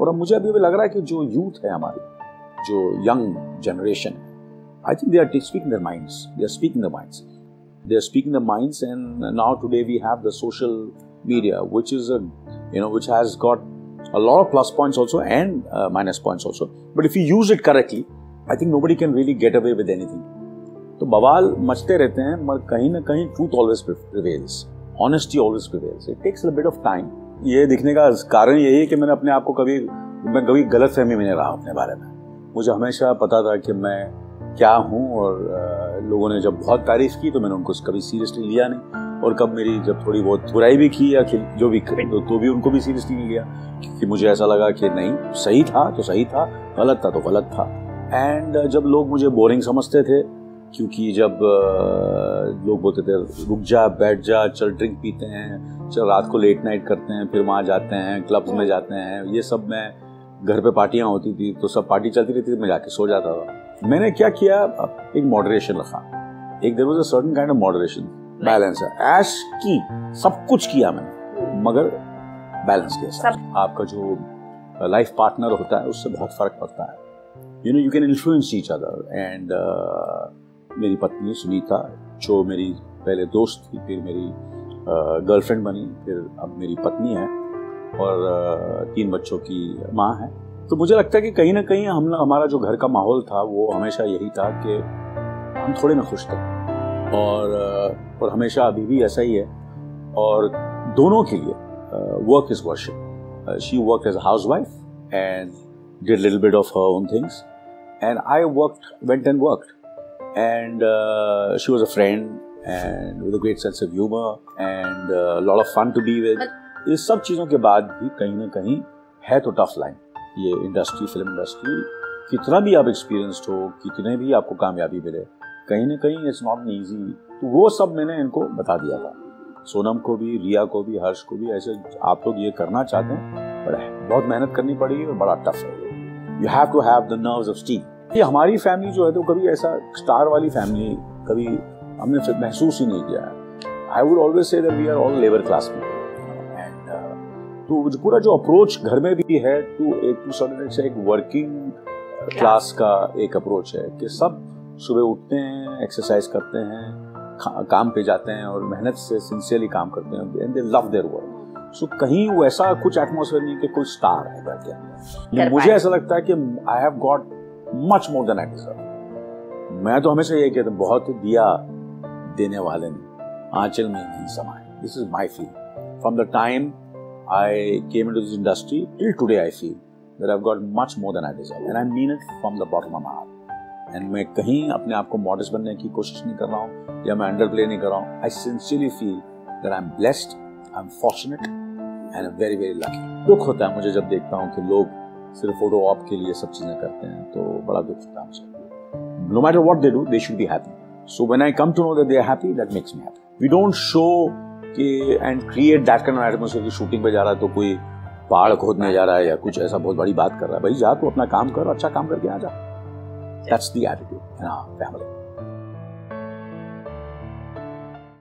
और मुझे अभी भी लग रहा है कि जो यूथ है हमारी जो यंग जनरेशन है I think they are speaking their minds they are speaking the minds are speaking their minds and now today we have the social media which is a you know which has got a lot of plus points also and uh, minus points also but if you use it correctly i think nobody can really get away with anything तो बवाल मचते रहते हैं मगर कहीं ना कहीं truth always prevails honesty always prevails it takes a bit of time ये दिखने का कारण यही है कि मैंने अपने आप को कभी मैं कभी गलत फहमी में नहीं रहा अपने बारे में। मुझे हमेशा पता था कि मैं क्या हूँ और लोगों ने जब बहुत तारीफ़ की तो मैंने उनको कभी सीरियसली लिया नहीं। और कब मेरी जब थोड़ी बहुत बुराई भी की या जो भी तो, तो भी उनको भी सीरियसली नहीं लिया। क्योंकि मुझे ऐसा लगा कि नहीं सही था तो सही था गलत था तो गलत था। एंड जब लोग मुझे बोरिंग समझते थे क्योंकि जब लोग बोलते थे रुक जा बैठ जा चल ड्रिंक पीते हैं चल रात को लेट नाइट करते हैं फिर वहाँ जाते हैं क्लब्स में जाते हैं। ये सब मैं घर पे पार्टियाँ होती थी तो सब पार्टी चलती रहती थी मैं जाके सो जाता था। मैंने क्या किया एक मॉडरेशन रखा। एक there was certain kind of moderation balance है ऐश की सब कुछ किया मैंने मगर बैलेंस के साथ आपका जो लाइफ पार्टनर होता है उससे बहुत फ़र्क पड़ता है। You know you can influence each other and मेरी पत्नी सुनीता जो मेरी पहले दोस्त थी, फिर मेरी गर्लफ्रेंड बनी, फिर अब मेरी पत्नी है और तीन बच्चों की माँ है। तो मुझे लगता है कि कहीं ना कहीं हम, हमारा जो घर का माहौल था, वो हमेशा यही था कि हम थोड़े में खुश थे और और हमेशा अभी भी ऐसा ही है और दोनों के लिए work is worship she work as housewife and did little bit of her own things and I work went and worked and uh, she was a friend and with a great sense of humor and uh, a lot of fun to be with. इस सब चीज़ों के बाद भी कहीं ना कहीं है तो टफ लाइन ये इंडस्ट्री फ़िल्म इंडस्ट्री कितना भी आप एक्सपीरियंस्ड हो कितने भी आपको कामयाबी मिले कहीं ना कहीं इट्स नॉट ईजी तो वो सब मैंने इनको बता दिया था। सोनम को भी रिया को भी हर्ष को भी ऐसे आप लोग ये करना चाहते हैं बड़ा बहुत मेहनत करनी पड़ेगी और बड़ा टफ है you. Have to have the nerves of steel ये हमारी फैमिली जो है तो कभी ऐसा स्टार वाली फैमिली कभी हमने महसूस ही नहीं किया है। I would always say we are all labour class people and तो पूरा जो अप्रोच घर में भी है टू एक टू सर्टन से एक वर्किंग क्लास का एक अप्रोच है कि सब सुबह उठते हैं एक्सरसाइज करते हैं काम पे जाते हैं और मेहनत से सिंसियरली काम करते हैं and they love their work so कहीं वैसा कुछ एटमोसफेयर नहीं कि कोई स्टार है घर के अंदर। मुझे ऐसा लगता है कि I have got much more than I deserve मैं तो हमेशा ये कहता बहुत दिया देने वाले ने। आंचल में नहीं समाए this is my feel from the time I came into this industry till today I feel that I got much more than I deserve and I mean it from the bottom of my and मैं कहीं अपने आप को modest बनने की कोशिश नहीं कर रहा हूँ, या मैं अंडर प्ले नहीं कर रहा हूँ। I sincerely feel that I am blessed I am fortunate and very very lucky दुख होता है मुझे जब देखता हूँ कि लोग सिर्फ़ फ़ोटो ऑप के लिए सब चीज़ें करते हैं तो बड़ा दुख होता है no matter what they do they should be happy so when I come to know that they are happy that makes me happy we don't show कि and create that kind of की shooting पे जा रहा है तो कोई पहाड़ खोदने जा रहा है या कुछ ऐसा बहुत बड़ी बात कर रहा है। भाई, जा तू अपना काम कर अच्छा काम करके आ जा। That's attitude in our family